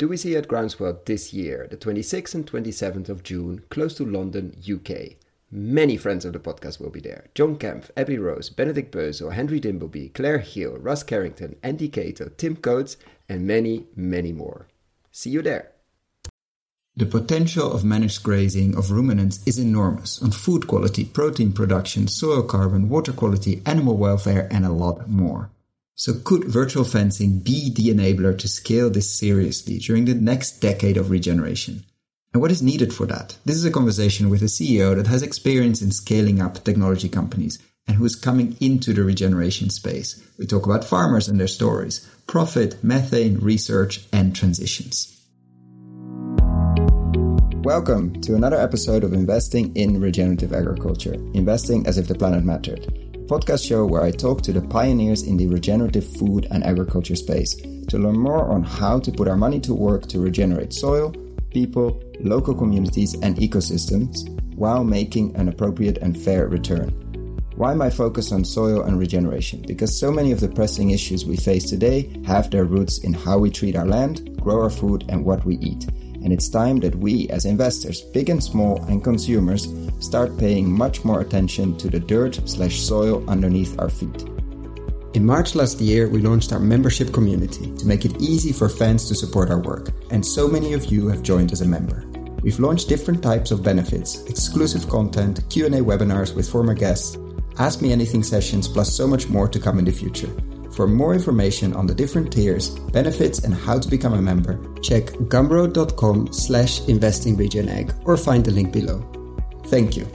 do we see at Groundswell this year, the 26th and 27th of June, close to London, UK. Many friends of the podcast will be there. John Kempf, Abby Rose, Benedict Bösel, Henry Dimbleby, Claire Hill, Russ Carrington, Andy Cato, Tim Coates, and many, many more. See you there. The potential of managed grazing of ruminants is enormous on food quality, protein production, soil carbon, water quality, animal welfare, and a lot more. So could virtual fencing be the enabler to scale this seriously during the next decade of regeneration? And what is needed for that? This is a conversation with a CEO that has experience in scaling up technology companies and who is coming into the regeneration space. We talk about farmers and their stories, profit, methane, research, and transitions. Welcome to another episode of Investing in Regenerative Agriculture, investing as if the planet mattered. Podcast show where I talk to the pioneers in the regenerative food and agriculture space to learn more on how to put our money to work to regenerate soil, people, local communities, and ecosystems while making an appropriate and fair return. Why my focus on soil and regeneration? Because so many of the pressing issues we face today have their roots in how we treat our land, grow our food, and what we eat. And it's time that we, as investors, big and small, and consumers, start paying much more attention to the dirt slash soil underneath our feet. In March last year, we launched our membership community to make it easy for fans to support our work, and so many of you have joined as a member. We've launched different types of benefits, exclusive content, Q&A webinars with former guests, Ask Me Anything sessions, plus so much more to come in the future. For more information on the different tiers, benefits, and how to become a member, check gumroad.com slash investingregionegg or find the link below. Thank you.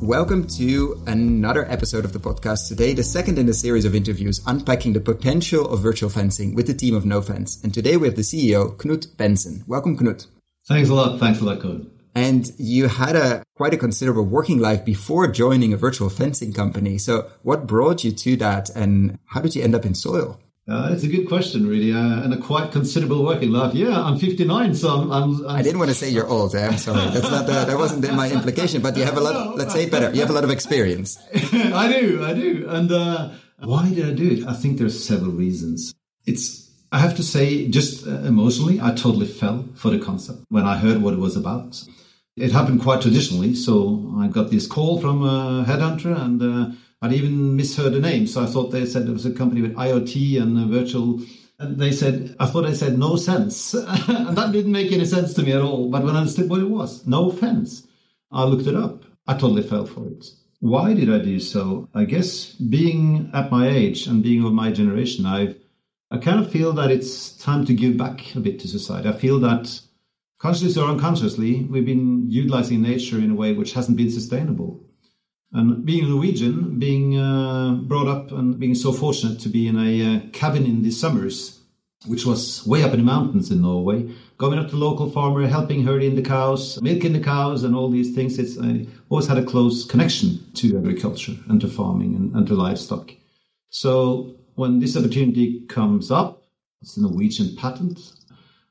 Welcome to another episode of the podcast. Today, the second in the series of interviews unpacking the potential of virtual fencing with the team of Nofence. And today we have the CEO, Knut Benson. Welcome, Knut. Thanks a lot. Thanks a lot, Koen. And you had a quite a considerable working life before joining a virtual fencing company. So what brought you to that and how did you end up in soil? Uh, it's a good question, really, uh, and a quite considerable working life. Yeah, I'm 59, so I'm. I'm, I'm... I did not want to say you're old. Eh? I'm sorry, that's not the, that wasn't my implication. But you have a lot. Of, let's say it better. You have a lot of experience. I do, I do. And uh, why did I do it? I think there's several reasons. It's I have to say, just uh, emotionally, I totally fell for the concept when I heard what it was about. It happened quite traditionally, so I got this call from a headhunter, and uh, I'd even misheard the name. So I thought they said it was a company with IoT and virtual. And they said, I thought they said no sense, and that didn't make any sense to me at all. But when I understood what it was, Nofence, I looked it up. I totally fell for it. Why did I do so? I guess being at my age and being of my generation, I've I kind of feel that it's time to give back a bit to society. I feel that consciously or unconsciously, we've been utilizing nature in a way which hasn't been sustainable. And being Norwegian, being uh, brought up and being so fortunate to be in a uh, cabin in the summers, which was way up in the mountains in Norway, going up to local farmer, helping herding the cows, milking the cows, and all these things. It's I always had a close connection to agriculture and to farming and, and to livestock. So when this opportunity comes up, it's a Norwegian patent.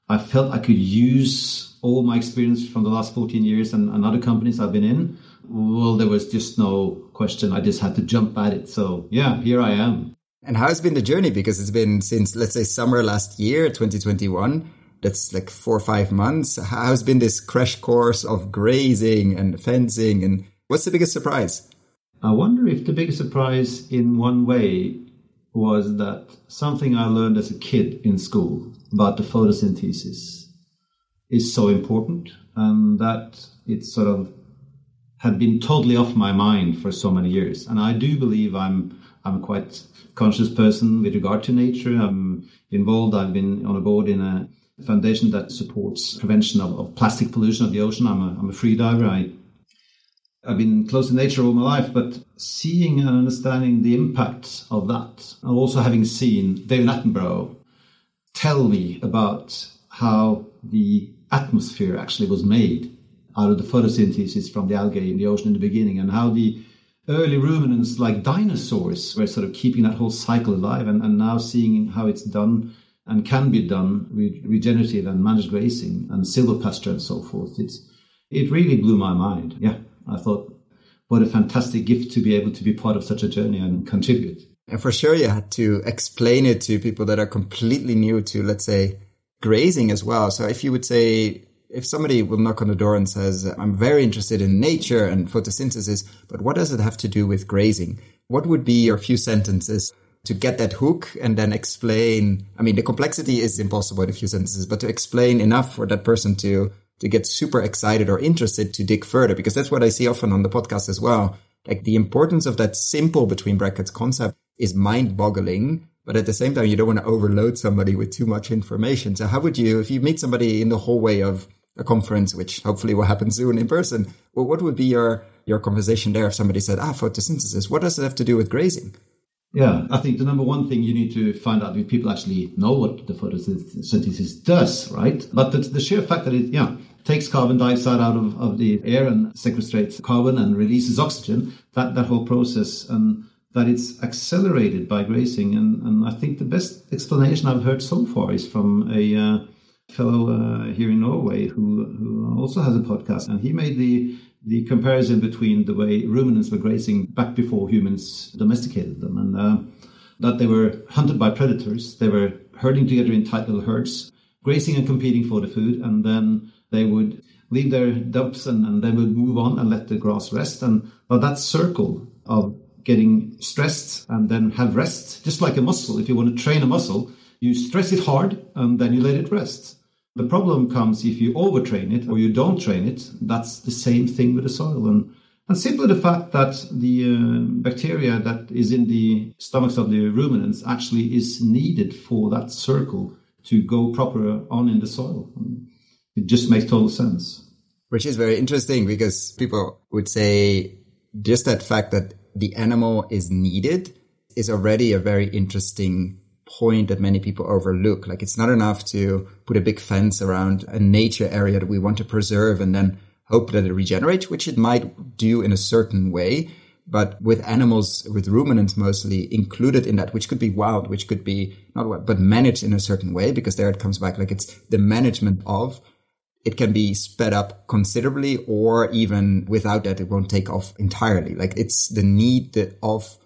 I felt I could use all my experience from the last 14 years and, and other companies I've been in. Well, there was just no question. I just had to jump at it. So, yeah, here I am. And how's been the journey? Because it's been since, let's say, summer last year, 2021. That's like four or five months. How's been this crash course of grazing and fencing? And what's the biggest surprise? I wonder if the biggest surprise, in one way, was that something I learned as a kid in school about the photosynthesis is so important and that it sort of had been totally off my mind for so many years. And I do believe I'm I'm a quite conscious person with regard to nature. I'm involved. I've been on a board in a foundation that supports prevention of, of plastic pollution of the ocean. I'm a, I'm a free diver. I I've been close to nature all my life, but seeing and understanding the impact of that, and also having seen David Attenborough tell me about how the atmosphere actually was made out of the photosynthesis from the algae in the ocean in the beginning, and how the early ruminants, like dinosaurs, were sort of keeping that whole cycle alive, and, and now seeing how it's done and can be done with regenerative and managed grazing and silvopasture and so forth. It's, it really blew my mind. Yeah. I thought, what a fantastic gift to be able to be part of such a journey and contribute. And for sure, you had to explain it to people that are completely new to, let's say, grazing as well. So if you would say, if somebody will knock on the door and says, I'm very interested in nature and photosynthesis, but what does it have to do with grazing? What would be your few sentences to get that hook and then explain? I mean, the complexity is impossible in a few sentences, but to explain enough for that person to, to get super excited or interested to dig further, because that's what I see often on the podcast as well. Like the importance of that simple between brackets concept is mind boggling. But at the same time, you don't want to overload somebody with too much information. So how would you, if you meet somebody in the hallway of a conference, which hopefully will happen soon in person. Well, what would be your, your conversation there if somebody said, ah, photosynthesis, what does it have to do with grazing? Yeah, I think the number one thing you need to find out if people actually know what the photosynthesis does, right? But the, the sheer fact that it, yeah, takes carbon dioxide out of, of the air and sequestrates carbon and releases oxygen, that, that whole process, and that it's accelerated by grazing. And, and I think the best explanation I've heard so far is from a, uh, fellow uh, here in Norway who, who also has a podcast, and he made the the comparison between the way ruminants were grazing back before humans domesticated them, and uh, that they were hunted by predators. They were herding together in tight little herds, grazing and competing for the food, and then they would leave their dumps and, and they would move on and let the grass rest. And well, that circle of getting stressed and then have rest, just like a muscle. If you want to train a muscle, you stress it hard and then you let it rest. The problem comes if you overtrain it or you don't train it. That's the same thing with the soil. And, and simply the fact that the uh, bacteria that is in the stomachs of the ruminants actually is needed for that circle to go proper on in the soil. It just makes total sense. Which is very interesting because people would say just that fact that the animal is needed is already a very interesting point that many people overlook. Like it's not enough to put a big fence around a nature area that we want to preserve and then hope that it regenerates, which it might do in a certain way. But with animals, with ruminants mostly included in that, which could be wild, which could be not wild, but managed in a certain way, because there it comes back like it's the management of. It can be sped up considerably or even without that, it won't take off entirely. Like it's the need of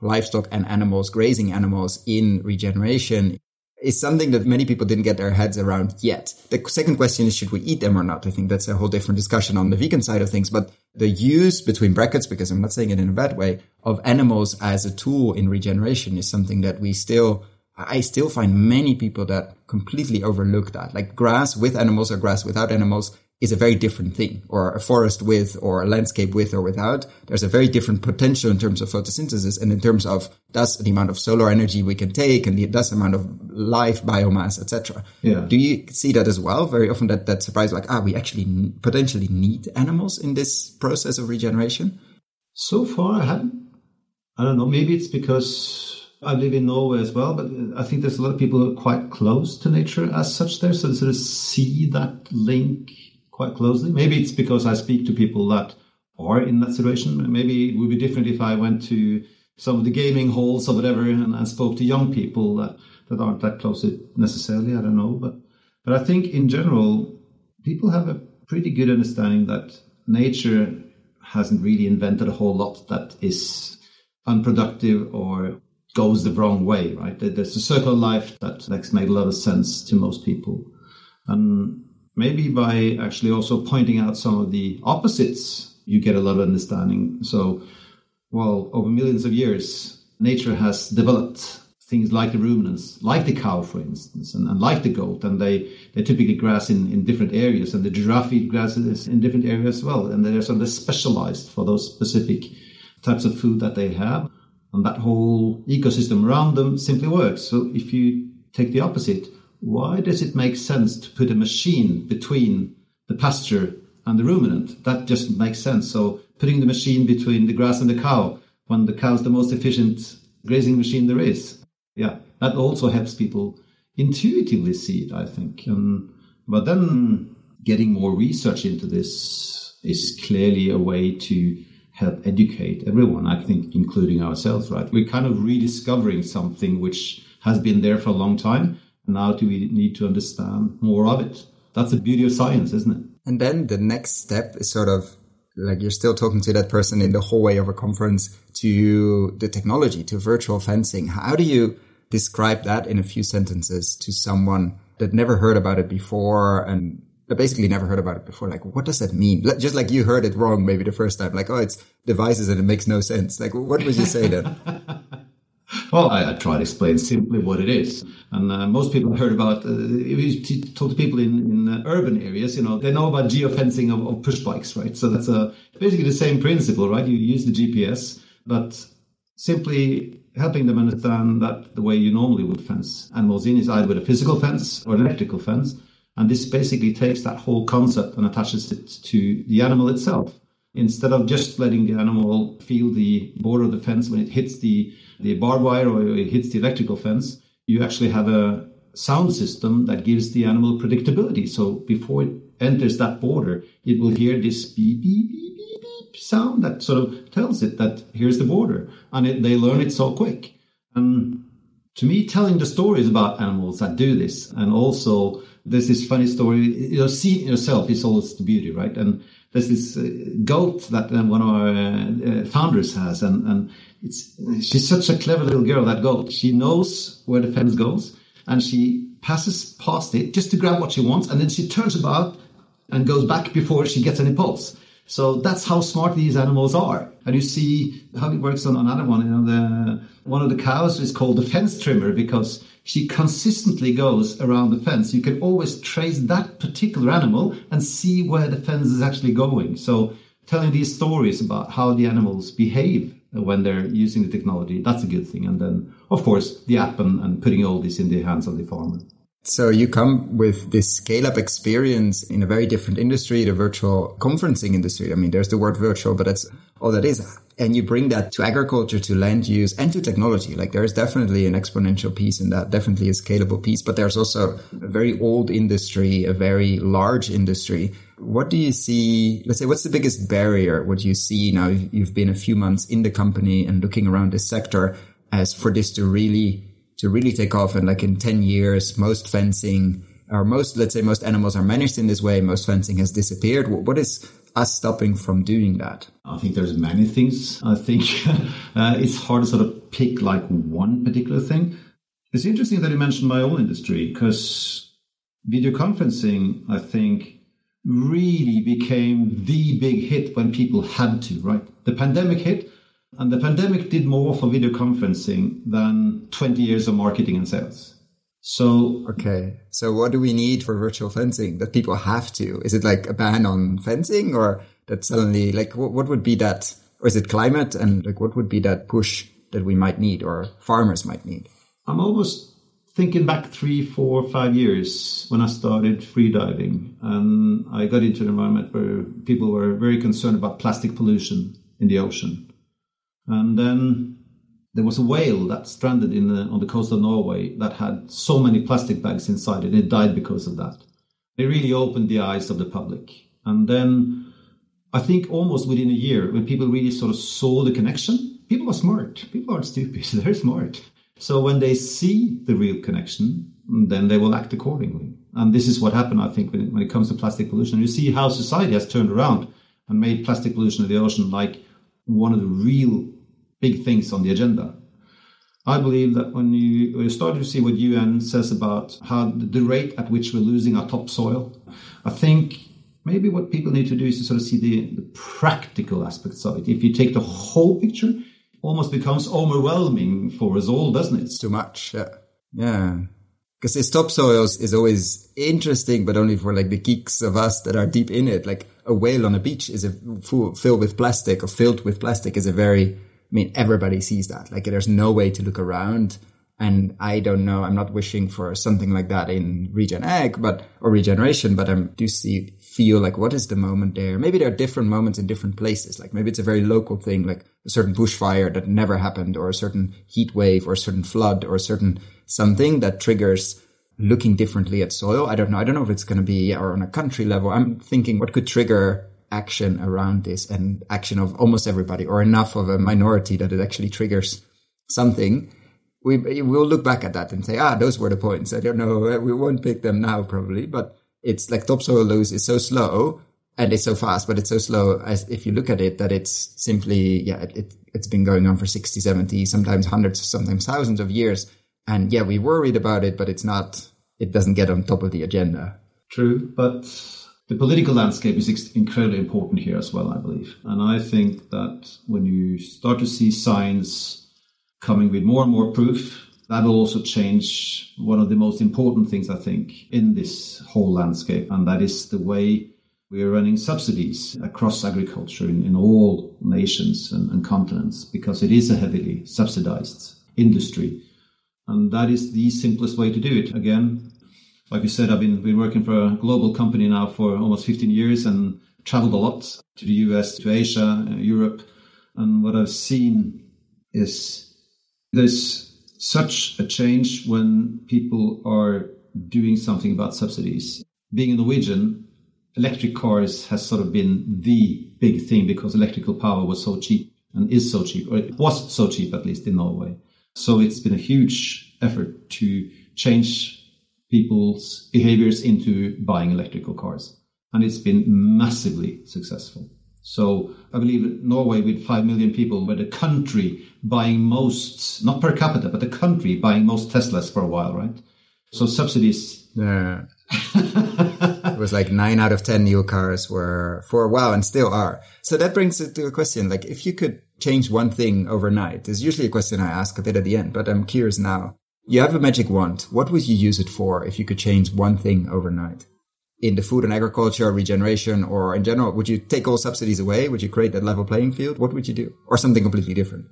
livestock and animals, grazing animals in regeneration is something that many people didn't get their heads around yet. The second question is, should we eat them or not? I think that's a whole different discussion on the vegan side of things, but the use between brackets, because I'm not saying it in a bad way, of animals as a tool in regeneration is something that we still, I still find many people that completely overlook that. Like grass with animals or grass without animals is a very different thing, or a forest with, or a landscape with or without. There's a very different potential in terms of photosynthesis and in terms of thus the amount of solar energy we can take and the thus amount of life biomass, etc. Yeah. Do you see that as well? Very often that, that surprise, like, ah, we actually potentially need animals in this process of regeneration? So far, I haven't. I don't know. Maybe it's because I live in Norway as well, but I think there's a lot of people who are quite close to nature as such there. So they sort of see that link quite closely. Maybe it's because I speak to people that are in that situation. Maybe it would be different if I went to some of the gaming halls or whatever and, and spoke to young people that, that aren't that close necessarily. I don't know. But, but I think in general, people have a pretty good understanding that nature hasn't really invented a whole lot that is unproductive or goes the wrong way, right? There's a circle of life that makes made a lot of sense to most people. And maybe by actually also pointing out some of the opposites, you get a lot of understanding. So, well, over millions of years, nature has developed things like the ruminants, like the cow, for instance, and, and like the goat, and they, they typically grass in, in different areas, and the giraffe grasses in different areas as well, and they're sort of specialized for those specific types of food that they have, and that whole ecosystem around them simply works. So if you take the opposite, why does it make sense to put a machine between the pasture and the ruminant? That just makes sense. So putting the machine between the grass and the cow when the cow is the most efficient grazing machine there is. Yeah, that also helps people intuitively see it, I think. Um, but then getting more research into this is clearly a way to help educate everyone, I think, including ourselves, right? We're kind of rediscovering something which has been there for a long time now do we need to understand more of it? That's the beauty of science, isn't it? And then the next step is sort of like you're still talking to that person in the hallway of a conference to the technology, to virtual fencing. How do you describe that in a few sentences to someone that never heard about it before and basically never heard about it before. Like, what does that mean? Just like you heard it wrong maybe the first time. Like, oh, it's devices and it makes no sense. Like, what would you say then? well, I, I, try to explain simply what it is. And uh, most people heard about, uh, if you talk to people in, in uh, urban areas, you know, they know about geofencing of, of push bikes, right? So that's uh, basically the same principle, right? You use the GPS, but simply helping them understand that the way you normally would fence animals in is either with a physical fence or an electrical fence. And this basically takes that whole concept and attaches it to the animal itself. Instead of just letting the animal feel the border of the fence when it hits the, the barbed wire or it hits the electrical fence, you actually have a sound system that gives the animal predictability. So before it enters that border, it will hear this beep, beep, beep, beep, beep sound that sort of tells it that here's the border. And it, they learn it so quick. And to me, telling the stories about animals that do this and also there's this funny story. You know, see yourself is always the beauty, right? And there's this uh, goat that uh, one of our uh, uh, founders has, and and it's she's such a clever little girl. That goat, she knows where the fence goes, and she passes past it just to grab what she wants, and then she turns about and goes back before she gets any pulse. So that's how smart these animals are. And you see how it works on another one. You know, the one of the cows is called the fence trimmer because she consistently goes around the fence. You can always trace that particular animal and see where the fence is actually going. So telling these stories about how the animals behave when they're using the technology, that's a good thing. And then, of course, the app and, and putting all this in the hands of the farmer. So you come with this scale up experience in a very different industry, the virtual conferencing industry. I mean, there's the word virtual, but that's all that is. And you bring that to agriculture, to land use and to technology. Like there's definitely an exponential piece in that, definitely a scalable piece, but there's also a very old industry, a very large industry. What do you see? Let's say, what's the biggest barrier? What you see now? You've been a few months in the company and looking around this sector as for this to really to really take off. And like in 10 years, most fencing or most, let's say most animals are managed in this way. Most fencing has disappeared. What is us stopping from doing that? I think there's many things. I think uh, it's hard to sort of pick like one particular thing. It's interesting that you mentioned my own industry because video conferencing, I think, really became the big hit when people had to, right? The pandemic hit, and the pandemic did more for video conferencing than 20 years of marketing and sales. So, okay. So what do we need for virtual fencing that people have to? Is it like a ban on fencing or that suddenly, like, what, what would be that? Or is it climate? And like, what would be that push that we might need or farmers might need? I'm almost thinking back three, four, five years when I started freediving and I got into an environment where people were very concerned about plastic pollution in the ocean. And then there was a whale that stranded in the, on the coast of Norway that had so many plastic bags inside it, it died because of that. It really opened the eyes of the public. And then I think almost within a year, when people really sort of saw the connection, people are smart. People aren't stupid, they're smart. So when they see the real connection, then they will act accordingly. And this is what happened, I think, when it, when it comes to plastic pollution. You see how society has turned around and made plastic pollution of the ocean like one of the real big things on the agenda. I believe that when you, when you start to see what UN says about how the rate at which we're losing our topsoil, I think maybe what people need to do is to sort of see the, the practical aspects of it. If you take the whole picture, it almost becomes overwhelming for us all, doesn't it? It's too much. Yeah. Yeah. Because this topsoil is always interesting, but only for like the geeks of us that are deep in it. Like a whale on a beach is a full, filled with plastic or filled with plastic is a very I mean, everybody sees that. Like there's no way to look around. And I don't know, I'm not wishing for something like that in regen ag, but, or regeneration, but I do see, feel like what is the moment there? Maybe there are different moments in different places. Like maybe it's a very local thing, like a certain bushfire that never happened or a certain heat wave or a certain flood or a certain something that triggers looking differently at soil. I don't know. I don't know if it's going to be or on a country level. I'm thinking what could trigger action around this and action of almost everybody or enough of a minority that it actually triggers something, we will look back at that and say, ah, those were the points. I don't know. We won't pick them now probably, but it's like topsoil loss is so slow and it's so fast, but it's so slow as if you look at it that it's simply, yeah, it, it's been going on for 60, 70, sometimes hundreds, sometimes thousands of years. And yeah, we worried about it, but it's not, it doesn't get on top of the agenda. True, but the political landscape is incredibly important here as well, I believe. And I think that when you start to see signs coming with more and more proof, that will also change one of the most important things, I think, in this whole landscape, and that is the way we are running subsidies across agriculture in, in all nations and, and continents because it is a heavily subsidized industry. And that is the simplest way to do it. Again, like you said, I've been, been working for a global company now for almost 15 years and traveled a lot to the US, to Asia, uh, Europe. And what I've seen is there's such a change when people are doing something about subsidies. Being a Norwegian, electric cars has sort of been the big thing because electrical power was so cheap and is so cheap, or it was so cheap at least in Norway. So it's been a huge effort to change people's behaviors into buying electrical cars. And it's been massively successful. So I believe Norway with 5 million people were the country buying most, not per capita, but the country buying most Teslas for a while, right? So subsidies. Yeah. it was like nine out of 10 new cars were for a while and still are. So that brings it to a question. Like if you could change one thing overnight, there's usually a question I ask a bit at the end, but I'm curious now. You have a magic wand. What would you use it for if you could change one thing overnight? In the food and agriculture, regeneration, or in general, would you take all subsidies away? Would you create that level playing field? What would you do? Or something completely different?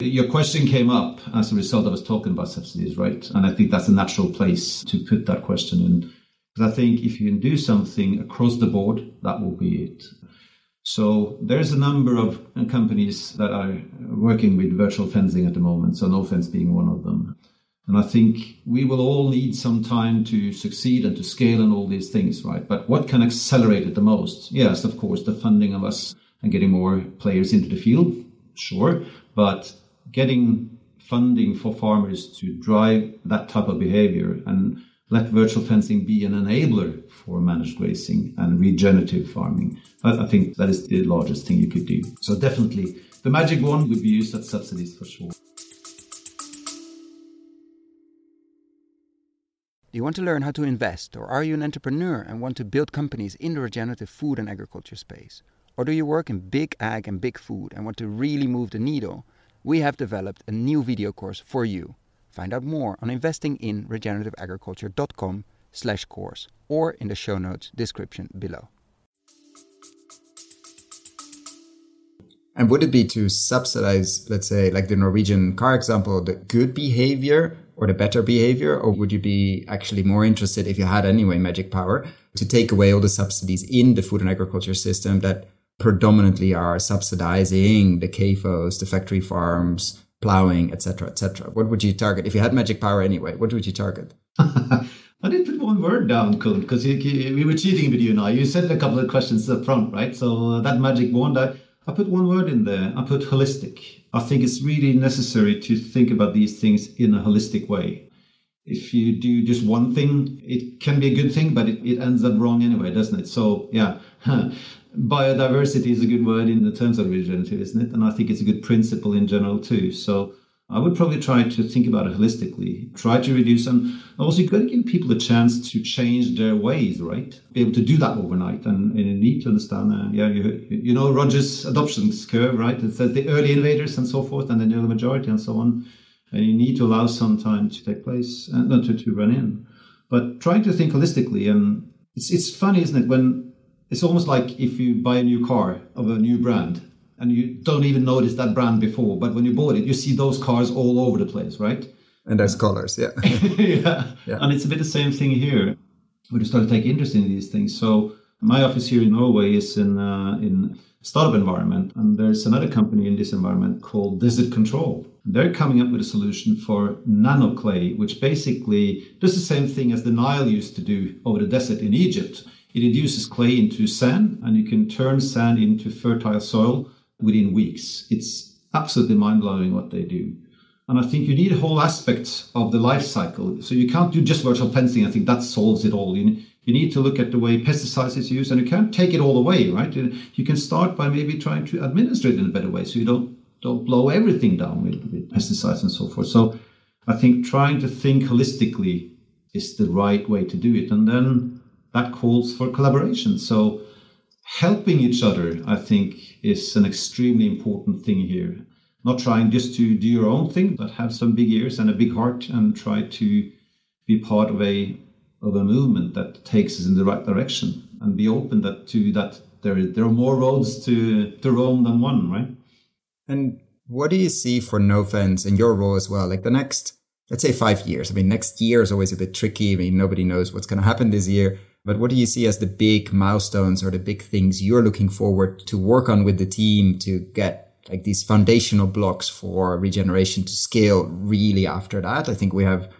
Your question came up as a result of us talking about subsidies, right? And I think that's a natural place to put that question in. Because I think if you can do something across the board, that will be it. So there's a number of companies that are working with virtual fencing at the moment, so Nofence being one of them. And I think we will all need some time to succeed and to scale and all these things, right? But what can accelerate it the most? Yes, of course, the funding of us and getting more players into the field, sure. But getting funding for farmers to drive that type of behavior and let virtual fencing be an enabler for managed grazing and regenerative farming. I, think that is the largest thing you could do. So definitely the magic wand would be used at subsidies for sure. Do you want to learn how to invest, or are you an entrepreneur and want to build companies in the regenerative food and agriculture space? Or do you work in big ag and big food and want to really move the needle? We have developed a new video course for you. Find out more on investinginregenerativeagriculture.com slash course or in the show notes description below. And would it be to subsidize, let's say, like the Norwegian car example, the good behavior or the better behavior? Or would you be actually more interested if you had anyway magic power to take away all the subsidies in the food and agriculture system that predominantly are subsidizing the CAFOs, the factory farms, plowing, etc., etc. What would you target if you had magic power anyway? What would you target? I did put one word down, Koen, because we were cheating with you now. You said a couple of questions up front, right? So uh, that magic wand, I, I put one word in there. I put holistic. I think it's really necessary to think about these things in a holistic way. If you do just one thing, it can be a good thing, but it, it ends up wrong anyway, doesn't it? So, yeah, biodiversity is a good word in the terms of regenerative, isn't it? And I think it's a good principle in general too. So, I would probably try to think about it holistically, try to reduce, and also you've got to give people a chance to change their ways, right? Be able to do that overnight, and, and you need to understand. Yeah, you, you know Rogers' adoption curve, right? It says the early invaders and so forth, and then the early majority and so on, and you need to allow some time to take place and uh, to, to run in. But trying to think holistically, and it's it's funny, isn't it? When it's almost like if you buy a new car of a new brand and you don't even notice that brand before. But when you bought it, you see those cars all over the place, right? And there's colors, yeah. yeah. yeah. And it's a bit the same thing here. We start to take interest in these things. So my office here in Norway is in uh, in startup environment, and there's another company in this environment called Desert Control. They're coming up with a solution for nano clay, which basically does the same thing as the Nile used to do over the desert in Egypt. It induces clay into sand, and you can turn sand into fertile soil within weeks. It's absolutely mind blowing what they do. And I think you need a whole aspect of the life cycle. So you can't do just virtual fencing. I think that solves it all. You, you need to look at the way pesticides is used, and you can't take it all away, right? You can start by maybe trying to administer it in a better way, so you don't don't blow everything down with, with pesticides and so forth. So I think trying to think holistically is the right way to do it. And then that calls for collaboration. So helping each other, I think, is an extremely important thing here. Not trying just to do your own thing, but have some big ears and a big heart and try to be part of a of a movement that takes us in the right direction and be open that to that there there are more roads to to Rome than one, right? And what do you see for Nofence in your role as well? Like the next, let's say five years. I mean, next year is always a bit tricky. I mean, nobody knows what's going to happen this year. But what do you see as the big milestones or the big things you're looking forward to work on with the team to get like these foundational blocks for regeneration to scale really after that? I think we have,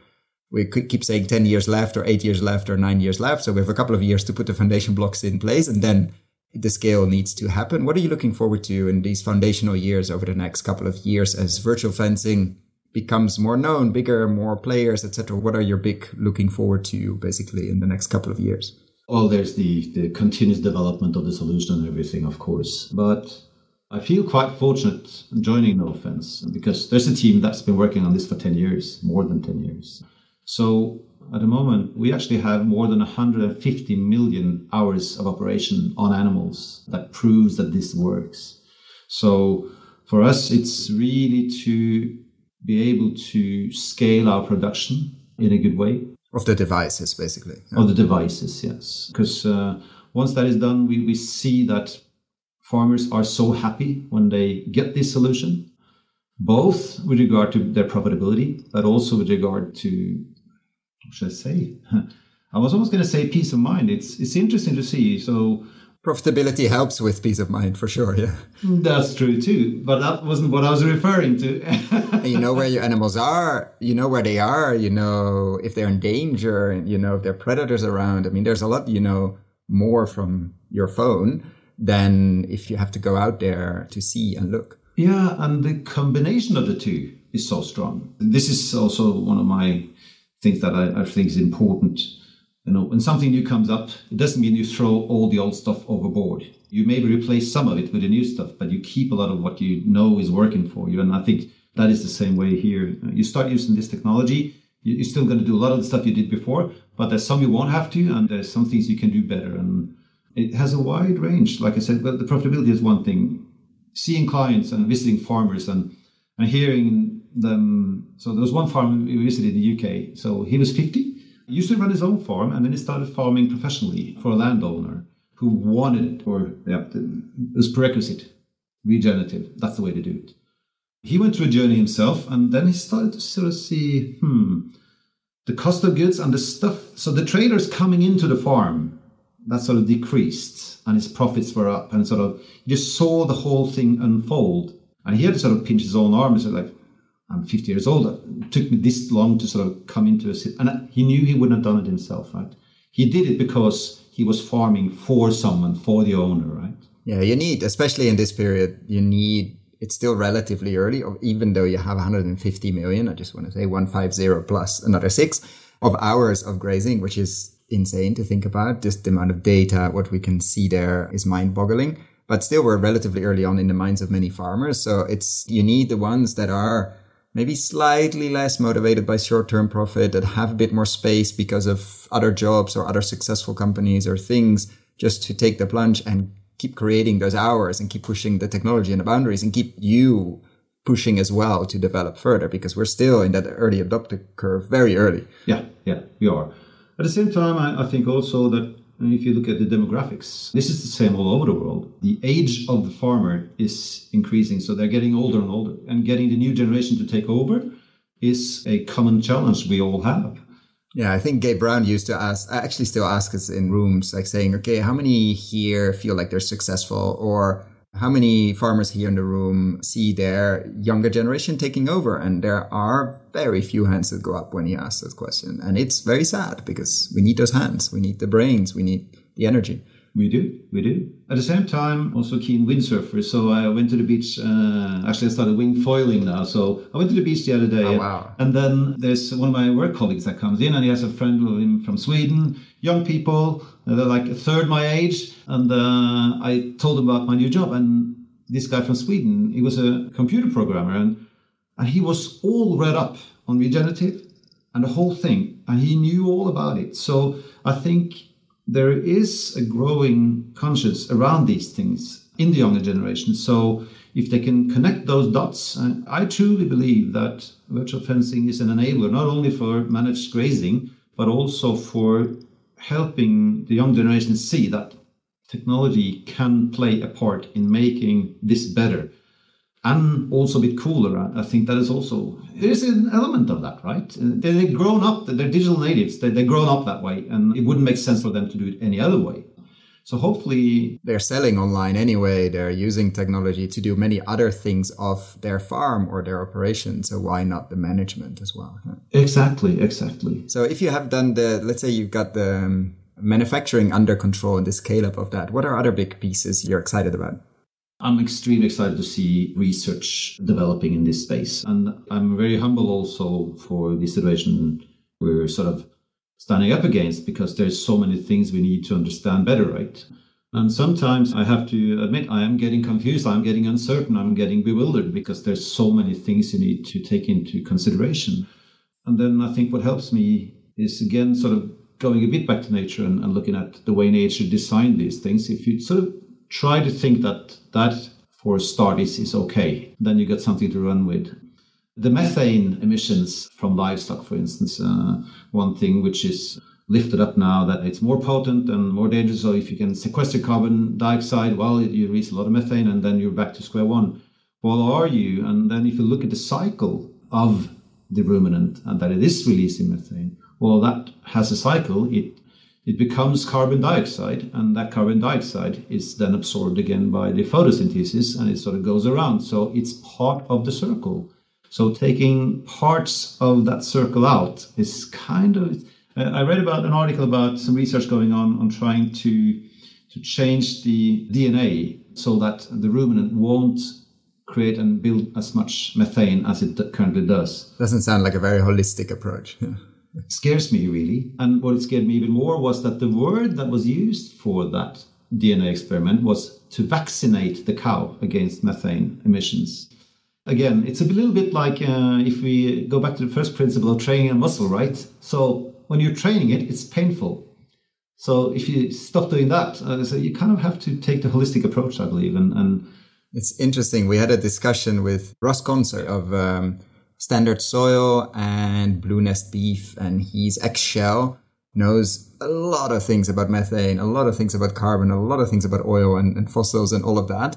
we could keep saying 10 years left or eight years left or nine years left. So we have a couple of years to put the foundation blocks in place and then the scale needs to happen. What are you looking forward to in these foundational years over the next couple of years as virtual fencing becomes more known, bigger, more players, etc.? What are your big looking forward to basically in the next couple of years? Well, there's the, the continuous development of the solution and everything, of course. But I feel quite fortunate joining Nofence because there's a team that's been working on this for 10 years, more than 10 years. So at the moment, we actually have more than 150 million hours of operation on animals that proves that this works. So for us, it's really to be able to scale our production in a good way. Of the devices, basically. Yeah. Of the devices, yes. Because uh, once that is done, we, we see that farmers are so happy when they get this solution, both with regard to their profitability, but also with regard to what should I say? I was almost going to say peace of mind. It's it's interesting to see. So profitability helps with peace of mind for sure. Yeah, that's true too. But that wasn't what I was referring to. you know where your animals are. You know where they are. You know if they're in danger. You know if there are predators around. I mean, there's a lot you know more from your phone than if you have to go out there to see and look. Yeah, and the combination of the two is so strong. This is also one of my things that I, I think is important. You know, when something new comes up, it doesn't mean you throw all the old stuff overboard. You maybe replace some of it with the new stuff, but you keep a lot of what you know is working for you. And I think that is the same way here. You start using this technology, you're still going to do a lot of the stuff you did before, but there's some you won't have to, and there's some things you can do better. And it has a wide range. Like I said, but the profitability is one thing. Seeing clients and visiting farmers and, and hearing them. So there was one farm we visited in the UK. So he was 50. Used to run his own farm, and then he started farming professionally for a landowner who wanted, or yeah, it was prerequisite, regenerative. That's the way to do it. He went through a journey himself, and then he started to sort of see, hmm, the cost of goods and the stuff. So the traders coming into the farm, that sort of decreased, and his profits were up, and sort of he just saw the whole thing unfold. And he had to sort of pinch his own arm and say, like, I'm 50 years old. It took me this long to sort of come into a and he knew he wouldn't have done it himself, right? He did it because he was farming for someone, for the owner, right? Yeah, you need, especially in this period, you need. It's still relatively early, even though you have 150 million. I just want to say 150 plus another six of hours of grazing, which is insane to think about. Just the amount of data, what we can see there is mind boggling. But still, we're relatively early on in the minds of many farmers. So it's, you need the ones that are maybe slightly less motivated by short-term profit that have a bit more space because of other jobs or other successful companies or things just to take the plunge and keep creating those hours and keep pushing the technology and the boundaries and keep you pushing as well to develop further because we're still in that early adopter curve very early. Yeah, yeah, we are. At the same time, I, I think also that and if you look at the demographics, this is the same all over the world. The age of the farmer is increasing, so they're getting older and older. And getting the new generation to take over is a common challenge we all have. Yeah, I think Gabe Brown used to ask, I actually still ask us in rooms, like saying, okay, how many here feel like they're successful? Or how many farmers here in the room see their younger generation taking over? And there are very few hands that go up when he asks that question. And it's very sad because we need those hands. We need the brains. We need the energy. We do, we do. At the same time, also keen windsurfer. So I went to the beach. Uh, actually, I started wing foiling now. So I went to the beach the other day. Oh, wow. And then there's one of my work colleagues that comes in, and he has a friend of him from Sweden. Young people, uh, they're like a third my age. And uh, I told him about my new job. And this guy from Sweden, he was a computer programmer, and and he was all read up on regenerative and the whole thing. And he knew all about it. So I think there is a growing conscience around these things in the younger generation. So if they can connect those dots, I truly believe that virtual fencing is an enabler not only for managed grazing, but also for helping the young generation see that technology can play a part in making this better and also a bit cooler. I think that is also there is an element of that, right? They've grown up, they're digital natives, they've grown up that way, and it wouldn't make sense for them to do it any other way. So hopefully they're selling online anyway. They're using technology to do many other things of their farm or their operation. So why not the management as well? Exactly, exactly. So if you have done the, let's say you've got the um, manufacturing under control and the scale up of that, what are other big pieces you're excited about? I'm extremely excited to see research developing in this space. And I'm very humble also for the situation we're sort of standing up against because there's so many things we need to understand better, right? And sometimes I have to admit I am getting confused, I'm getting uncertain, I'm getting bewildered because there's so many things you need to take into consideration. And then I think what helps me is again sort of going a bit back to nature and, and looking at the way nature designed these things. If you sort of try to think that that for a start is, okay, then you get something to run with. The methane emissions from livestock, for instance, uh, one thing which is lifted up now that it's more potent and more dangerous. So if you can sequester carbon dioxide, well, you release a lot of methane and then you're back to square one. Well, are you? And then if you look at the cycle of the ruminant and that it is releasing methane, well, that has a cycle. It it becomes carbon dioxide, and that carbon dioxide is then absorbed again by the photosynthesis, and it sort of goes around. So it's part of the circle. So taking parts of that circle out is kind of. Uh, I read about an article about some research going on on trying to to change the DNA so that the ruminant won't create and build as much methane as it currently does. Doesn't sound like a very holistic approach. scares me really. And what it scared me even more was that the word that was used for that DNA experiment was to vaccinate the cow against methane emissions again, it's a little bit like uh, if we go back to the first principle of training a muscle, right? So when you're training it, it's painful. So if you stop doing that, uh, so you kind of have to take the holistic approach, I believe. And, and it's interesting. We had a discussion with Russ Conser of um, Standard Soil and Blue Nest Beef, and he's ex Shell, knows a lot of things about methane, a lot of things about carbon, a lot of things about oil and, and fossils and all of that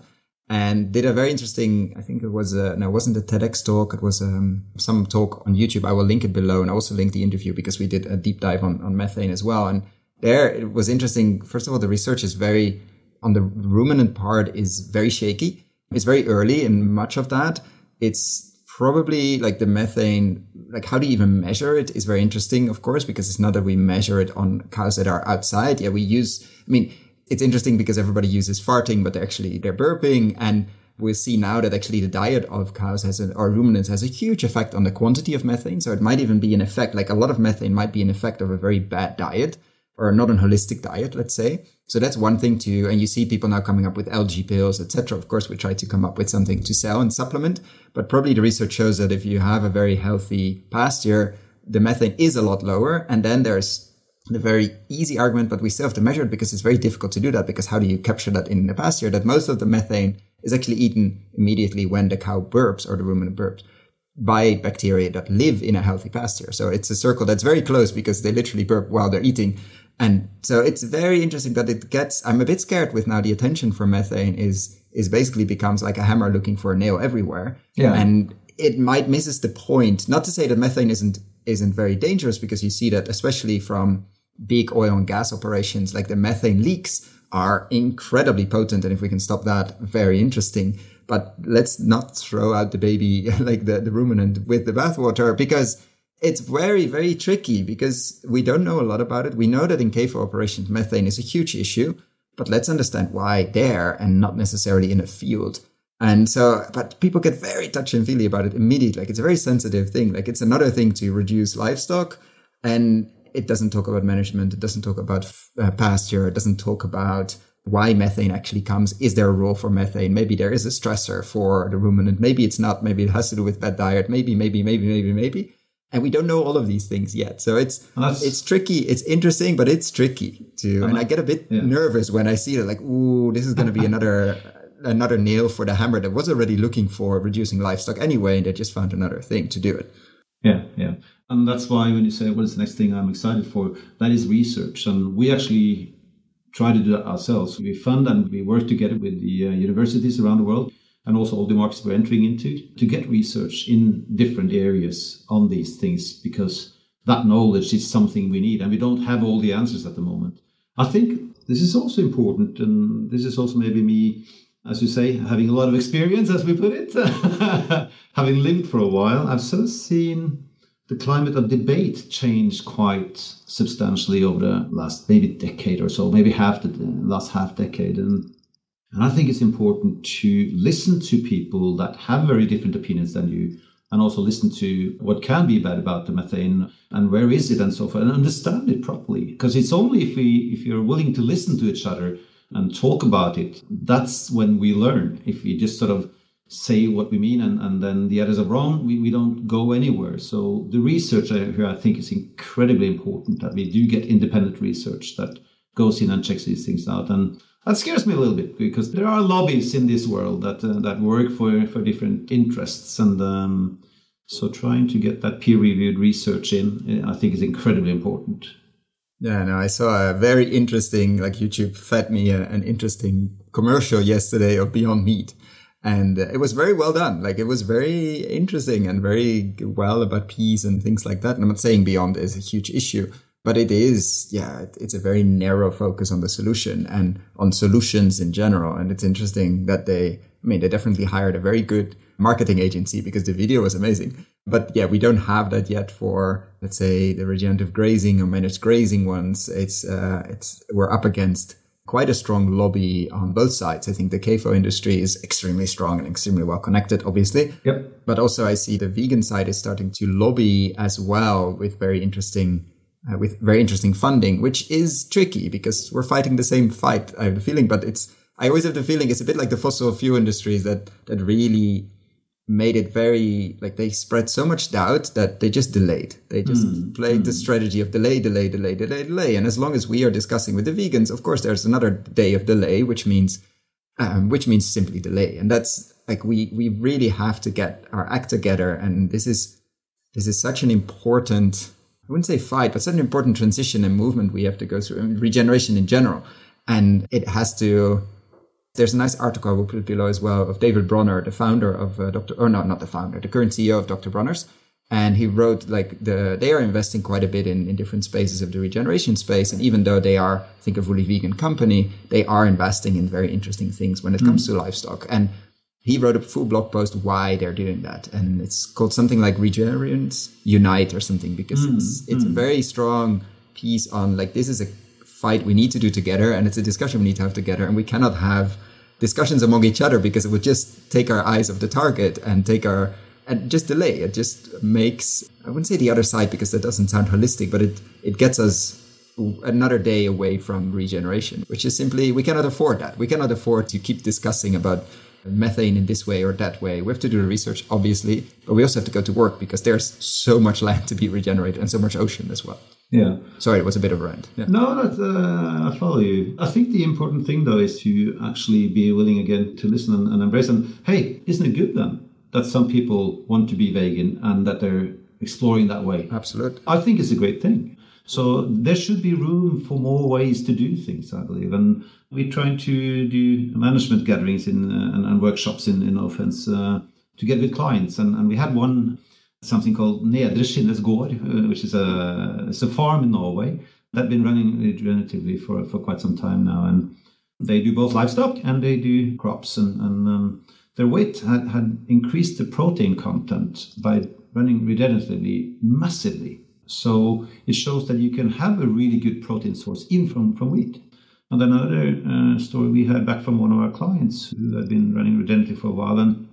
and did a very interesting, I think it was a, no, it wasn't a TEDx talk. It was um, some talk on YouTube. I will link it below and I also link the interview because we did a deep dive on, on methane as well. And there it was interesting. First of all, the research is very, on the ruminant part is very shaky. It's very early and much of that. It's probably like the methane, like how do you even measure it is very interesting, of course, because it's not that we measure it on cows that are outside. Yeah, we use, I mean, it's interesting because everybody uses farting, but they're actually they're burping. And we see now that actually the diet of cows has or ruminants has a huge effect on the quantity of methane. So it might even be an effect, like a lot of methane might be an effect of a very bad diet or not an holistic diet, let's say. So that's one thing too. and you see people now coming up with algae pills, etc. Of course, we try to come up with something to sell and supplement, but probably the research shows that if you have a very healthy pasture, the methane is a lot lower. And then there's the very easy argument, but we still have to measure it because it's very difficult to do that. Because how do you capture that in the pasture? That most of the methane is actually eaten immediately when the cow burps or the ruminant burps by bacteria that live in a healthy pasture. So it's a circle that's very close because they literally burp while they're eating. And so it's very interesting that it gets, I'm a bit scared with now the attention for methane is, is basically becomes like a hammer looking for a nail everywhere. Yeah. And it might misses the point. Not to say that methane isn't, isn't very dangerous because you see that especially from big oil and gas operations, like the methane leaks are incredibly potent. And if we can stop that, very interesting. But let's not throw out the baby, like the, the ruminant with the bathwater, because it's very, very tricky because we don't know a lot about it. We know that in CAFO operations, methane is a huge issue, but let's understand why there and not necessarily in a field. And so, but people get very touchy and feely about it immediately. Like it's a very sensitive thing. Like it's another thing to reduce livestock. And it doesn't talk about management. It doesn't talk about uh, pasture. It doesn't talk about why methane actually comes. Is there a role for methane? Maybe there is a stressor for the ruminant. Maybe it's not. Maybe it has to do with bad diet. Maybe, maybe, maybe, maybe, maybe. And we don't know all of these things yet. So it's it's tricky. It's interesting, but it's tricky too. And I get a bit yeah. nervous when I see it. Like, ooh, this is going to be another another nail for the hammer that was already looking for reducing livestock anyway, and they just found another thing to do it. Yeah, yeah, and that's why when you say what is the next thing I'm excited for, that is research, and we actually try to do that ourselves. We fund and we work together with the uh, universities around the world and also all the markets we're entering into to get research in different areas on these things because that knowledge is something we need and we don't have all the answers at the moment. I think this is also important and this is also maybe me as you say, having a lot of experience, as we put it, having lived for a while, I've sort of seen the climate of debate change quite substantially over the last maybe decade or so, maybe half the last half decade. And and I think it's important to listen to people that have very different opinions than you and also listen to what can be bad about the methane and where is it and so forth and understand it properly. Because it's only if we if you're willing to listen to each other and talk about it, that's when we learn. If we just sort of say what we mean and, and then the others are wrong, we, we don't go anywhere. So the research here I think is incredibly important that we do get independent research that goes in and checks these things out. And that scares me a little bit because there are lobbies in this world that uh, that work for for different interests, and um, so trying to get that peer reviewed research in, I think, is incredibly important. Yeah, no, I saw a very interesting, like YouTube fed me a, an interesting commercial yesterday of Beyond Meat. And it was very well done. Like it was very interesting and very well about peas and things like that. And I'm not saying Beyond is a huge issue, but it is yeah it's a very narrow focus on the solution and on solutions in general and it's interesting that they i mean they definitely hired a very good marketing agency because the video was amazing but yeah we don't have that yet for let's say the regenerative grazing or managed grazing ones it's uh, it's we're up against quite a strong lobby on both sides. I think the CAFO industry is extremely strong and extremely well connected, obviously. Yep. But also I see the vegan side is starting to lobby as well with very interesting uh, with very interesting funding, which is tricky because we're fighting the same fight. I have the feeling, but it's I always have the feeling it's a bit like the fossil fuel industries that that really made it very like they spread so much doubt that they just delayed. They just mm, played mm. the strategy of delay, delay, delay, delay, delay. And as long as we are discussing with the vegans, of course, there's another day of delay, which means um, which means simply delay. And that's like we we really have to get our act together. And this is this is such an important I wouldn't say fight, but such an important transition and movement we have to go through, and regeneration in general. And it has to. There's a nice article I will put below as well of David Bronner, the founder of uh, Dr. or not, not the founder, the current CEO of Dr. Bronner's. And he wrote like the they are investing quite a bit in, in different spaces of the regeneration space. And even though they are, think a fully vegan company, they are investing in very interesting things when it comes mm. to livestock. And he wrote a full blog post why they're doing that. And it's called something like regenerants unite or something because mm, it's it's mm. a very strong piece on like this is a fight we need to do together and it's a discussion we need to have together and we cannot have discussions among each other because it would just take our eyes off the target and take our and just delay. It just makes i wouldn't say the other side because that doesn't sound holistic but it it gets us another day away from regeneration which is simply we cannot afford that. We cannot afford to keep discussing about methane in this way or that way. We have to do the research, obviously, but we also have to go to work because there's so much land to be regenerated and so much ocean as well. Yeah. Sorry, it was a bit of a rant. Yeah. No, that, uh, I follow you. I think the important thing, though, is to actually be willing again to listen and, and embrace. And hey, isn't it good then that some people want to be vegan and that they're exploring that way? Absolutely. I think it's a great thing. So there should be room for more ways to do things, I believe. And we're trying to do management gatherings in, uh, and, and, workshops in, in Nofence uh, to get with clients. And, and we had one, something called Nedre Skinnes uh, which is a, it's a farm in Norway that has been running relatively for, for quite some time now. And they do both livestock and they do crops. And, and um, their weight had, had increased the protein content by running regeneratively massively. So it shows that you can have a really good protein source in from, from wheat. And then another uh, story we heard back from one of our clients who had been running Regenerative for a while and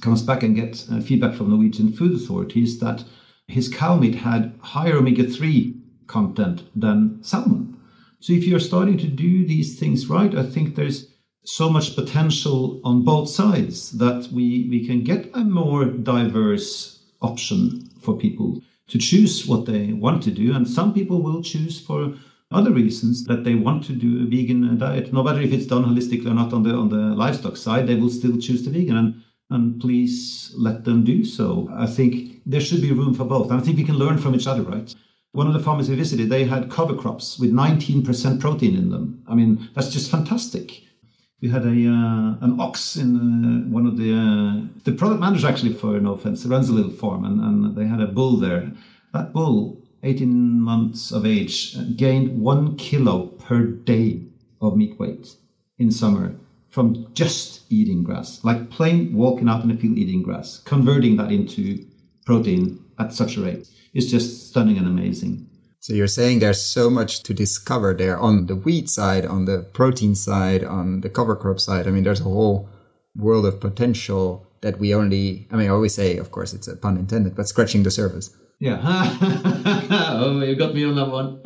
comes back and gets uh, feedback from Norwegian food authorities that his cow meat had higher omega 3 content than salmon. So if you're starting to do these things right, I think there's so much potential on both sides that we, we can get a more diverse option for people to choose what they want to do. And some people will choose for other reasons that they want to do a vegan diet. No matter if it's done holistically or not on the on the livestock side, they will still choose the vegan. And and please let them do so. I think there should be room for both. And I think we can learn from each other, right? One of the farmers we visited, they had cover crops with 19% protein in them. I mean, that's just fantastic. We had a uh, an ox in uh, one of the uh, the product manager actually for Nofence runs a little farm and, and they had a bull there. That bull, 18 months of age, gained one kilo per day of meat weight in summer from just eating grass, like plain walking out in the field eating grass, converting that into protein at such a rate is just stunning and amazing. So you're saying there's so much to discover there on the wheat side, on the protein side, on the cover crop side. I mean, there's a whole world of potential that we only, I mean, I always say, of course, it's a pun intended, but scratching the surface. Yeah. oh, you got me on that one.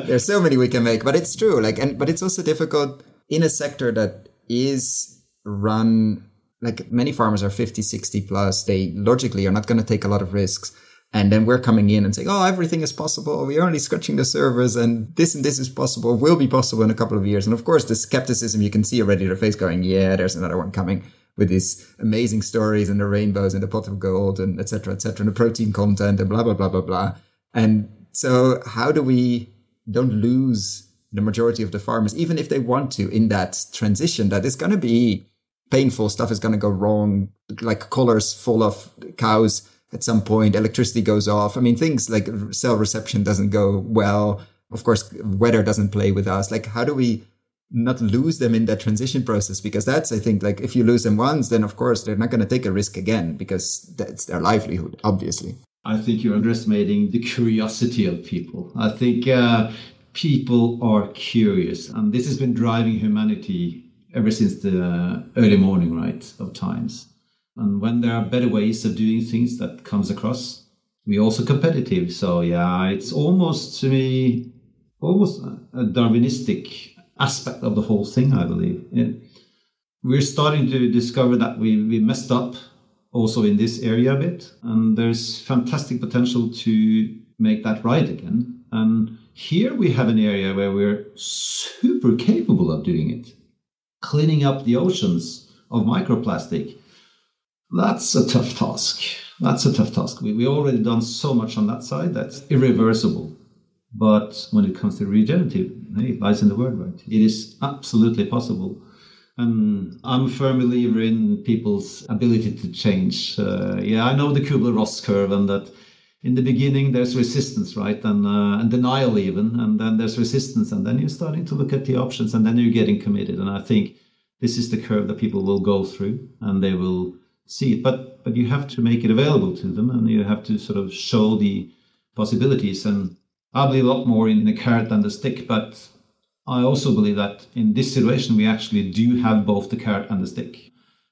There's so many we can make, but it's true. Like, and but it's also difficult in a sector that is run like many farmers are 50, 60 plus. They logically are not going to take a lot of risks. And then we're coming in and saying, oh, everything is possible. We're only scratching the surface and this and this is possible, will be possible in a couple of years. And of course, the skepticism you can see already their face going, yeah, there's another one coming with these amazing stories and the rainbows and the pot of gold and etc. etc. and the protein content and blah, blah, blah, blah, blah. And so how do we don't lose the majority of the farmers, even if they want to in that transition that is going to be painful stuff is going to go wrong, like collars fall off cows at some point, electricity goes off. I mean, things like cell reception doesn't go well. Of course, weather doesn't play with us. Like, how do we not lose them in that transition process? Because that's, I think, like if you lose them once, then of course they're not going to take a risk again because that's their livelihood, obviously. I think you're underestimating the curiosity of people. I think uh, people are curious, and this has been driving humanity ever since the early morning, right, of times. And when there are better ways of doing things that comes across, we're also competitive. So yeah, it's almost to me almost a Darwinistic aspect of the whole thing, I believe. It, we're starting to discover that we, we messed up also in this area a bit, and there's fantastic potential to make that right again. And here we have an area where we're super capable of doing it cleaning up the oceans of microplastic. That's a tough task. That's a tough task. We, we already done so much on that side that's irreversible. But when it comes to regenerative, hey, lies in the word, right? It is absolutely possible. And I'm a firm believer in people's ability to change. Uh, yeah, I know the Kubler-Ross curve and that in the beginning there's resistance right and, uh, and denial even and then there's resistance and then you're starting to look at the options and then you're getting committed and i think this is the curve that people will go through and they will see it but but you have to make it available to them and you have to sort of show the possibilities. And i believe a lot more in the carrot than the stick but i also believe that in this situation we actually do have both the carrot and the stick.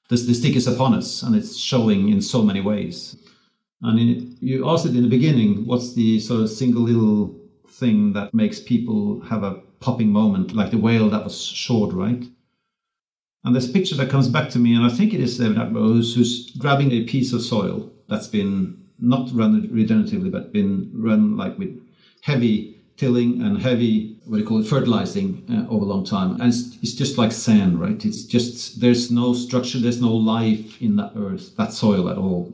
The, the stick is upon us and it's showing in so many ways. And in, you asked it in the beginning, what's the sort of single little thing that makes people have a popping moment, like the whale that was short, right? And this picture that comes back to me, and I think it is David Attenborough, who's grabbing a piece of soil that's been not run regeneratively, but been run like with heavy tilling and heavy, what do you call it, fertilizing uh, over a long time. And it's, it's, just like sand, right? It's just, there's no structure, there's no life in that earth, that soil at all.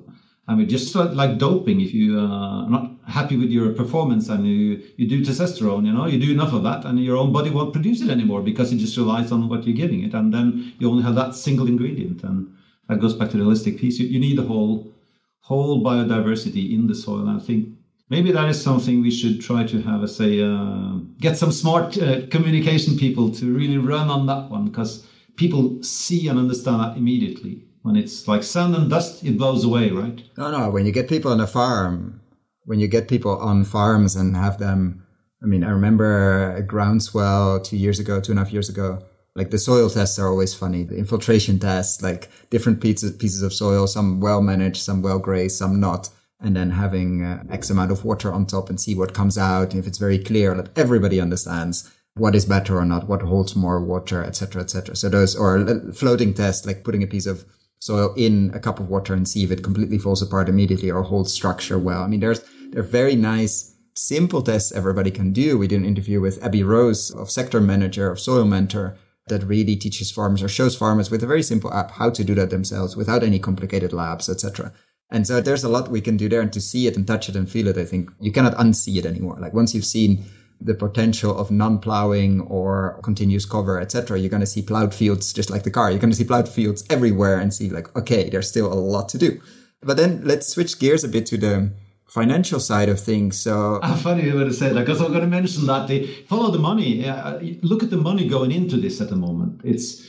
I mean, just like doping, if you are not happy with your performance and you, you do testosterone, you know, you do enough of that and your own body won't produce it anymore because it just relies on what you're giving it. And then you only have that single ingredient. And that goes back to the holistic piece. You, you need the whole, whole biodiversity in the soil. And I think maybe that is something we should try to have a, uh, get some smart uh, communication people to really run on that one because people see and understand that immediately when it's like sand and dust, it blows away, right? No, no. When you get people on a farm, when you get people on farms and have them, I mean, I remember a groundswell two years ago, two and a half years ago. Like the soil tests are always funny. The infiltration tests, like different pieces pieces of soil, some well managed, some well grazed, some not, and then having uh, X amount of water on top and see what comes out. And if it's very clear that everybody understands what is better or not, what holds more water, etc., etc. So those or floating tests, like putting a piece of soil in a cup of water and see if it completely falls apart immediately or holds structure well. I mean, there's, there are very nice, simple tests everybody can do. We did an interview with Abby Rose of Sector Manager of Soil Mentor that really teaches farmers or shows farmers with a very simple app how to do that themselves without any complicated labs, etc. And so there's a lot we can do there and to see it and touch it and feel it. I think you cannot unsee it anymore. Like once you've seen the potential of non-plowing or continuous cover, etc., you're going to see plowed fields just like the car. You're going to see plowed fields everywhere and see like, okay, there's still a lot to do. But then let's switch gears a bit to the financial side of things. So ah, funny you to say that because I'm going to mention that they follow the money. Uh, look at the money going into this at the moment. It's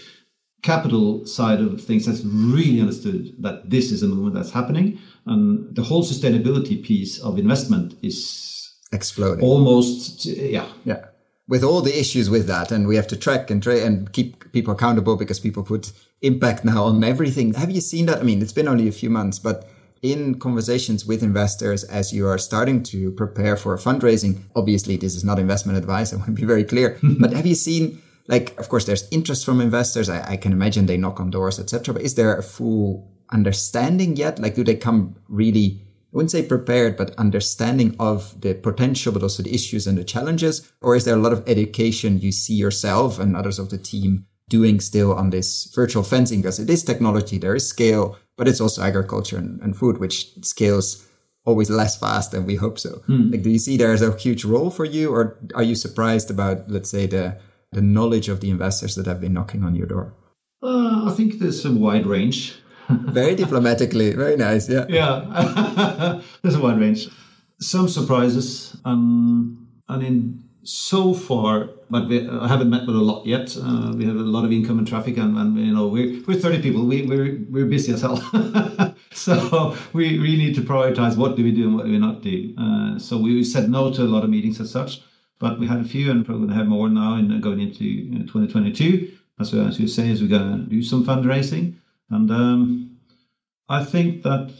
capital side of things has really understood that this is a movement that's happening, and the whole sustainability piece of investment is exploding. Almost, yeah, yeah. With all the issues with that, and we have to track and tra- and keep people accountable because people put impact now on everything. Have you seen that? I mean, it's been only a few months, but in conversations with investors as you are starting to prepare for fundraising, obviously this is not investment advice. I want to be very clear. but have you seen, like, of course, there's interest from investors. I, I can imagine they knock on doors, etc. But is there a full understanding yet? Like, do they come really? Wouldn't say prepared, but understanding of the potential, but also the issues and the challenges? Or is there a lot of education you see yourself and others of the team doing still on this virtual fencing? Because it is technology, there is scale, but it's also agriculture and, and food, which scales always less fast than we hope so. Hmm. Like, do you see there's a huge role for you, or are you surprised about, let's say, the the knowledge of the investors that have been knocking on your door? Uh, I think there's a wide range. Very diplomatically, very nice. Yeah, yeah. there's a wide range. Some surprises, um, and in so far, but we, I haven't met with a lot yet. Uh, we have a lot of income and traffic, and, and you know we're we're 30 people. We we're we're busy as hell. so we really need to prioritize what do we do and what do we not do. Uh, so we said no to a lot of meetings as such, but we had a few, and probably have more now in going into 2022. As, as you say, as we're going to do some fundraising, and um, I think that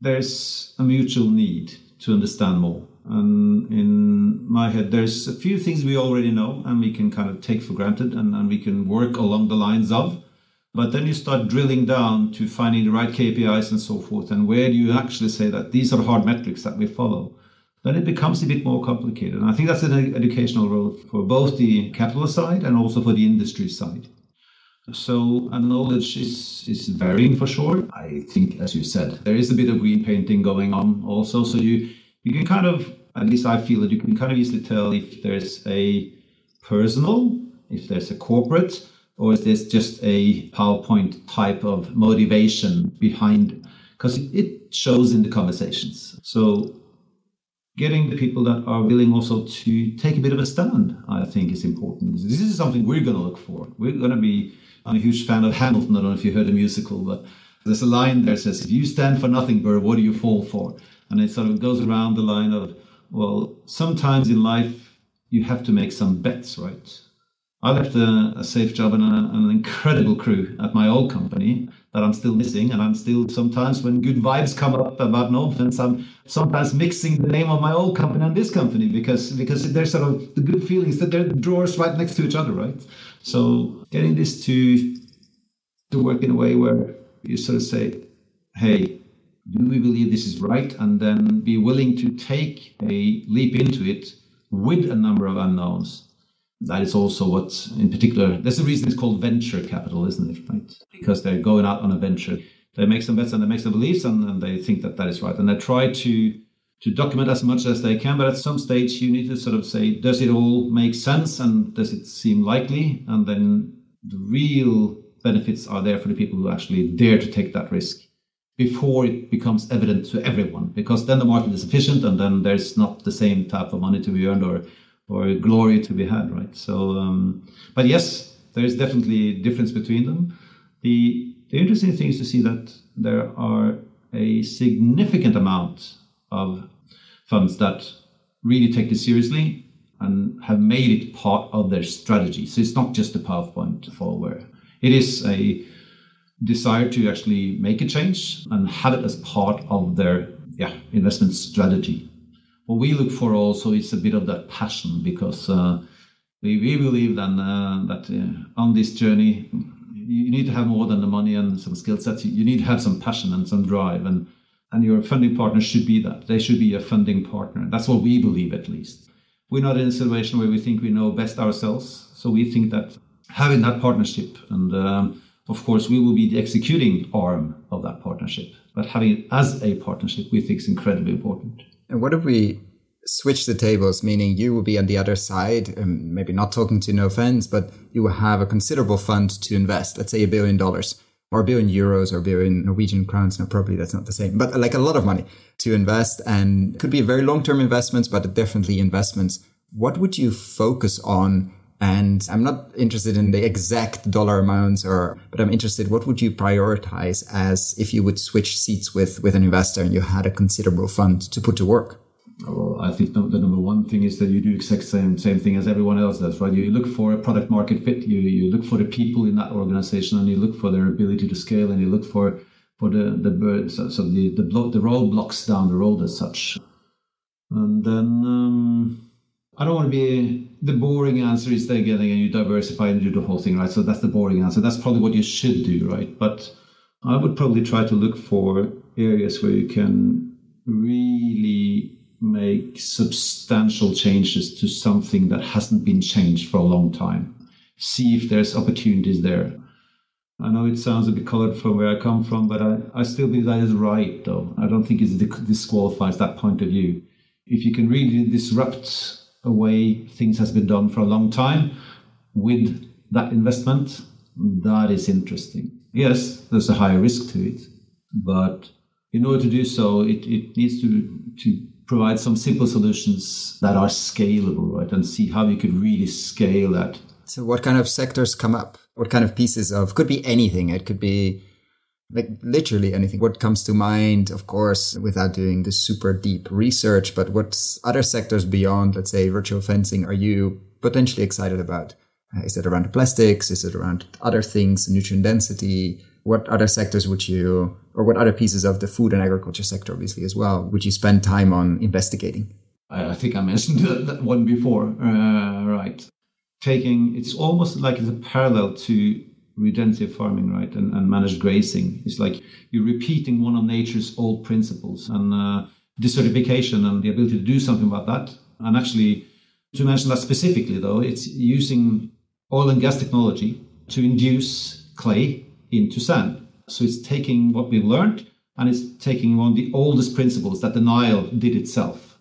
there's a mutual need to understand more and in my head, there's a few things we already know and we can kind of take for granted and, and we can work along the lines of. But then you start drilling down to finding the right KPIs and so forth. And where do you actually say that these are hard metrics that we follow? Then it becomes a bit more complicated. And I think that's an educational role for both the capital side and also for the industry side. So, and knowledge is, is varying for sure. I think, as you said, there is a bit of green painting going on also. So you, you can kind of, at least I feel that you can kind of easily tell if there's a personal, if there's a corporate, or is this just a PowerPoint type of motivation behind? Because it shows in the conversations. So getting the people that are willing also to take a bit of a stand, I think is important. This is something we're going to look for. We're going to be, I'm a huge fan of Hamilton. I don't know if you heard the musical, but there's a line there that says, if you stand for nothing, Burr, what do you fall for? And it sort of goes around the line of, well, sometimes in life you have to make some bets, right? I left a, a safe job and a, an incredible crew at my old company that I'm still missing. And I'm still sometimes, when good vibes come up about Nofence, I'm sometimes mixing the name of my old company and this company because because there's sort of the good feelings that they're drawers right next to each other, right? So getting this to to work in a way where you sort of say, hey, do we believe this is right? And then be willing to take a leap into it with a number of unknowns. That is also what, in particular, there's a reason it's called venture capital, isn't it? Right? Because they're going out on a venture. They make some bets and they make some beliefs and, and they think that that is right. And they try to to document as much as they can, but at some stage you need to sort of say, does it all make sense and does it seem likely? And then the real benefits are there for the people who actually dare to take that risk before it becomes evident to everyone because then the market is efficient and then there's not the same type of money to be earned or or glory to be had right so um, but yes there is definitely a difference between them the the interesting thing is to see that there are a significant amount of funds that really take this seriously and have made it part of their strategy so it's not just a powerpoint follower it is a desire to actually make a change and have it as part of their yeah, investment strategy. What we look for also is a bit of that passion because uh, We, we believe then uh, that uh, on this journey, you need to have more than the money and some skill sets. You need to have some passion and some drive, and and your funding partner should be that. They should be a funding partner. That's what we believe, at least. We're not in a situation where we think we know best ourselves. So we think that having that partnership, and um, of course, we will be the executing arm of that partnership, but having it as a partnership, we think is incredibly important. And what if we switch the tables, meaning you will be on the other side, um, maybe not talking to Nofence, but you will have a considerable fund to invest, let's say a billion dollars or a billion euros or a billion Norwegian crowns. No, probably that's not the same, but uh, like a lot of money to invest and could be very long-term investments, but definitely investments. What would you focus on? And I'm not interested in the exact dollar amounts or, but I'm interested, what would you prioritize as if you would switch seats with, with an investor and you had a considerable fund to put to work? Well, I think the, number one thing is that you do exact same same thing as everyone else does, right? You look for a product market fit. You you look for the people in that organization, and you look for their ability to scale, and you look for for the the so, so the the, blo- the down the road as such. And then um, I don't want to be the boring answer is they're getting and you diversify and do the whole thing, right? So that's the boring answer. That's probably what you should do, right? But I would probably try to look for areas where you can really make substantial changes to something that hasn't been changed for a long time. See if there's opportunities there. I know it sounds a bit colored from where I come from, but I, I still believe that is right, though. I don't think it disqualifies that point of view. If you can really disrupt a way things has been done for a long time with that investment, that is interesting. Yes, there's a higher risk to it, but in order to do so, it, it needs to, to provide some simple solutions that are scalable, right? And see how you could really scale that. So, what kind of sectors come up? What kind of pieces of could be anything? It could be like literally anything. What comes to mind, of course, without doing the super deep research, but what other sectors beyond, let's say, virtual fencing are you potentially excited about? Uh, is it around plastics? Is it around other things, nutrient density? what other sectors would you, or what other pieces of the food and agriculture sector, obviously, as well, would you spend time on investigating? I think I mentioned that one before, uh, right? Taking it's almost like it's a parallel to regenerative farming, right, and, and managed grazing. It's like you're repeating one of nature's old principles, and uh, desertification and the ability to do something about that. And actually, to mention that specifically, though, it's using oil and gas technology to induce clay into sand. So it's taking what we've learned and it's taking one of the oldest principles that the Nile did itself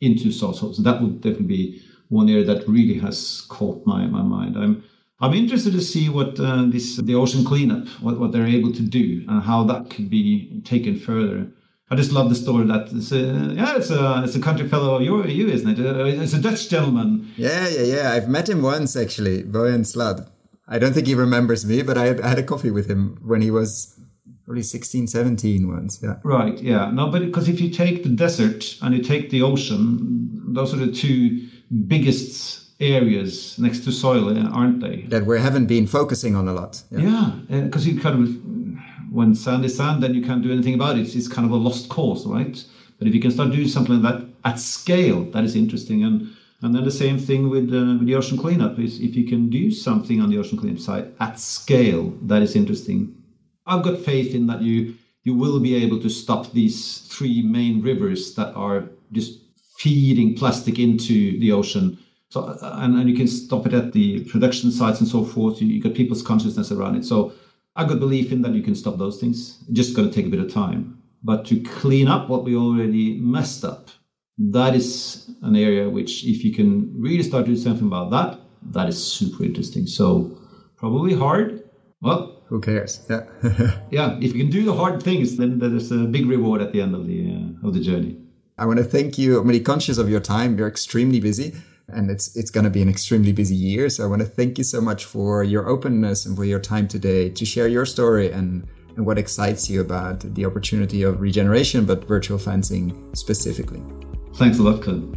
into soil. So that would definitely be one area that really has caught my, my mind. I'm I'm interested to see what uh, this the ocean cleanup, what, what they're able to do, and how that could be taken further. I just love the story that it's a, yeah, it's a it's a country fellow of you isn't it? Uh, it's a Dutch gentleman. Yeah, yeah, yeah. I've met him once actually, Boyan Slat. I don't think he remembers me, but I had, I had a coffee with him when he was probably 16, 17 once. Yeah. Right. Yeah. No, but because if you take the desert and you take the ocean, those are the two biggest areas next to soil, eh, aren't they? That we haven't been focusing on a lot. Yeah. Because yeah, eh, you kind of, when sand is sand, then you can't do anything about it. It's kind of a lost cause, right? But if you can start doing something like that at scale, that is interesting. And and then the same thing with, uh, with the ocean cleanup is if you can do something on the ocean cleanup side at scale, that is interesting. I've got faith in that you you will be able to stop these three main rivers that are just feeding plastic into the ocean. So uh, and, and you can stop it at the production sites and so forth. You, you got people's consciousness around it. So I've got belief in that you can stop those things. Just going to take a bit of time. But to clean up what we already messed up that is an area which, if you can really start to do something about that, that is super interesting. So probably hard. Well, who cares? Yeah, yeah. If you can do the hard things, then there's a big reward at the end of the uh, of the journey. I want to thank you. I'm really conscious of your time. You're extremely busy, and it's it's going to be an extremely busy year. So I want to thank you so much for your openness and for your time today to share your story and and what excites you about the opportunity of regeneration, but virtual fencing specifically. Thanks a lot, Clint.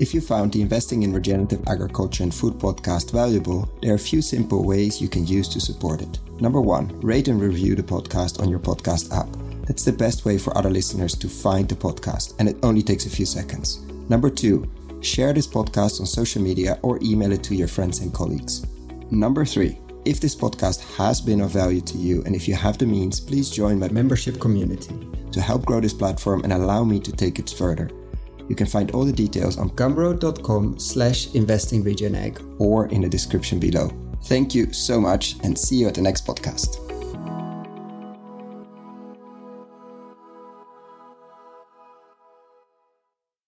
If you found the Investing in Regenerative Agriculture and Food podcast valuable, there are a few simple ways you can use to support it. Number one, rate and review the podcast on your podcast app. That's the best way for other listeners to find the podcast, and it only takes a few seconds. Number two, share this podcast on social media or email it to your friends and colleagues. Number three, if this podcast has been of value to you and if you have the means, please join my membership community to help grow this platform and allow me to take it further. You can find all the details on gumroad.com slash investingregionegg or in the description below. Thank you so much and see you at the next podcast.